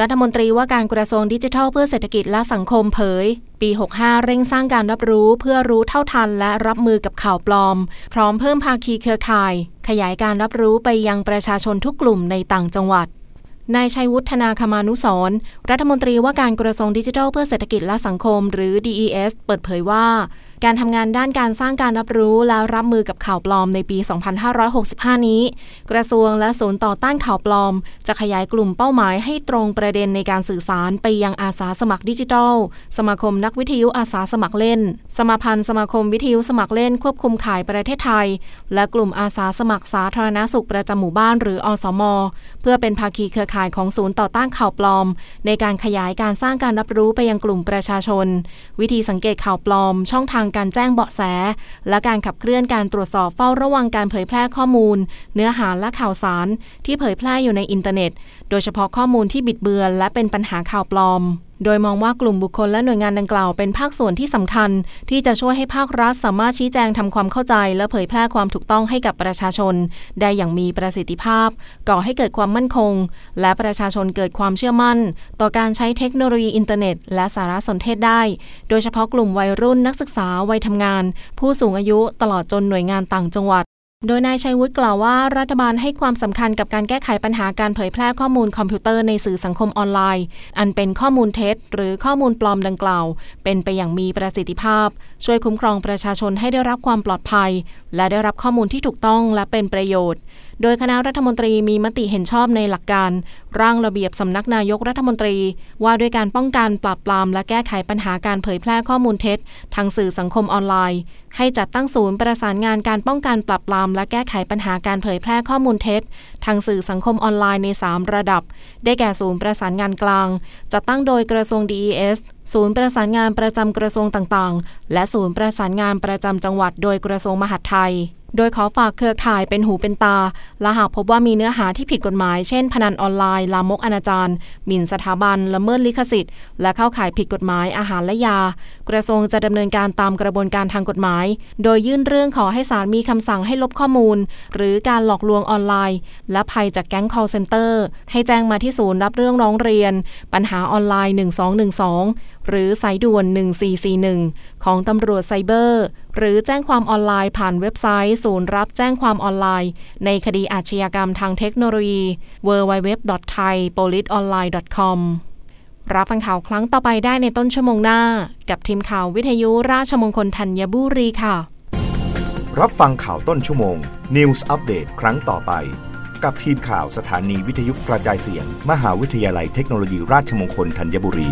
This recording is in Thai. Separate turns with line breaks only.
รัฐมนตรีว่าการกระทรวงดิจิทัลเพื่อเศรษฐกิจและสังคมเผย ปี 65 เร่งสร้างการรับรู้เพื่อรู้เท่าทันและรับมือกับข่าวปลอม พร้อมเพิ่มภาคีเครือข่าย ขยายการรับรู้ไปยังประชาชนทุกกลุ่มในต่างจังหวัดนายชัยวุฒนาคมานุสรรัฐมนตรีว่าการกระทรวงดิจิทัลเพื่อเศรษฐกิจและสังคม หรือ DES เปิดเผยว่าการทำงานด้านการสร้างการรับรู้และรับมือกับข่าวปลอมในปี 2565 นี้ กระทรวงและศูนย์ต่อต้านข่าวปลอม จะขยายกลุ่มเป้าหมายให้ตรงประเด็นในการสื่อสารไปยังอาสาสมัครดิจิทัล สมาคมนักวิทยุอาสาสมัครเล่น สมาพันธ์สมาคมวิทยุสมัครเล่นควบคุมขายประเทศไทย และกลุ่มอาสาสมัครสาธารณสุขประจำหมู่บ้านหรืออสม เพื่อเป็นภาคีเครือข่ายของศูนย์ต่อต้านข่าวปลอม ในการขยายการสร้างการรับรู้ไปยังกลุ่มประชาชน วิธีสังเกตข่าวปลอม ช่องทางการแจ้งเบาะแส และการขับเคลื่อนการตรวจสอบเฝ้าระวังการเผยแพร่ข้อมูล เนื้อหาและข่าวสาร ที่เผยแพร่อยู่ในอินเทอร์เน็ต โดยเฉพาะข้อมูลที่บิดเบือน และเป็นปัญหาข่าวปลอมโดยมองว่ากลุ่มบุคคลและหน่วยงานดังกล่าวเป็นภาคส่วนที่สำคัญ ที่จะช่วยให้ภาครัฐสามารถชี้แจงทำความเข้าใจ และเผยแพร่ความถูกต้องให้กับประชาชน ได้อย่างมีประสิทธิภาพ ก่อให้เกิดความมั่นคง และประชาชนเกิดความเชื่อมั่น ต่อการใช้เทคโนโลยีอินเทอร์เน็ต และสารสนเทศได้ โดยเฉพาะกลุ่มวัยรุ่นนักศึกษาวัยทำงาน ผู้สูงอายุตลอดจนหน่วยงานต่างจังหวัด โดยนายชัยวุฒิกล่าวว่ารัฐบาลให้ความสำคัญกับการแก้ไขปัญหาการเผยแพร่ข้อมูลคอมพิวเตอร์ในสื่อสังคมออนไลน์ อันเป็นข้อมูลเท็จ หรือข้อมูลปลอมดังกล่าว เป็นไปอย่างมีประสิทธิภาพ ช่วยคุ้มครองประชาชนให้ได้รับความปลอดภัย และได้รับข้อมูลที่ถูกต้องและเป็นประโยชน์โดยคณะรัฐมนตรีมีมติเห็นชอบในหลักการ ร่างระเบียบสำนักนายกรัฐมนตรี ว่าด้วยการป้องกันปราบปราม และแก้ไขปัญหาการเผยแพร่ข้อมูลเท็จ ทางสื่อสังคมออนไลน์ ให้จัดตั้งศูนย์ประสานงานการป้องกันปราบปราม และแก้ไขปัญหาการเผยแพร่ข้อมูลเท็จ ทางสื่อสังคมออนไลน์ใน 3 ระดับ ได้แก่ศูนย์ประสานงานกลางจัดตั้งโดยกระทรวง DES ศูนย์ประสานงานประจำกระทรวงต่างๆ และศูนย์ประสานงานประจำจังหวัดโดยกระทรวงมหาดไทย โดยขอฝากเครือข่ายเป็นหูเป็นตา และหากพบว่ามีเนื้อหาที่ผิดกฎหมาย เช่น พนันออนไลน์ ลามกอนาจารหมิ่นสถาบัน ละเมิดลิขสิทธิ์ และเข้าข่ายผิดกฎหมายอาหารและยา กระทรวงจะดำเนินการตามกระบวนการทางกฎหมาย โดยยื่นเรื่องขอให้ศาลมีคำสั่งให้ลบข้อมูล หรือการหลอกลวงออนไลน์ และภัยจากแก๊ง call center ให้แจ้งมาที่ศูนย์รับเรื่องร้องเรียน ปัญหาออนไลน์ 1212 หรือสายด่วน 1441 ของตำรวจไซเบอร์ หรือแจ้งความออนไลน์ผ่านเว็บไซต์ ศูนย์รับแจ้งความออนไลน์ ในคดีอาชญากรรมทางเทคโนโลยี www.thaipoliceonline.com รับฟังข่าวครั้งต่อไปได้ในต้นชั่วโมงหน้า กับทีมข่าววิทยุราชมงคลธัญบุรีค่ะ
รับฟังข่าวต้นชั่วโมง News Update ครั้งต่อไป กับทีมข่าวสถานีวิทยุกระจายเสียง มหาวิทยาลัยเทคโนโลยีราชมงคลธัญบุรี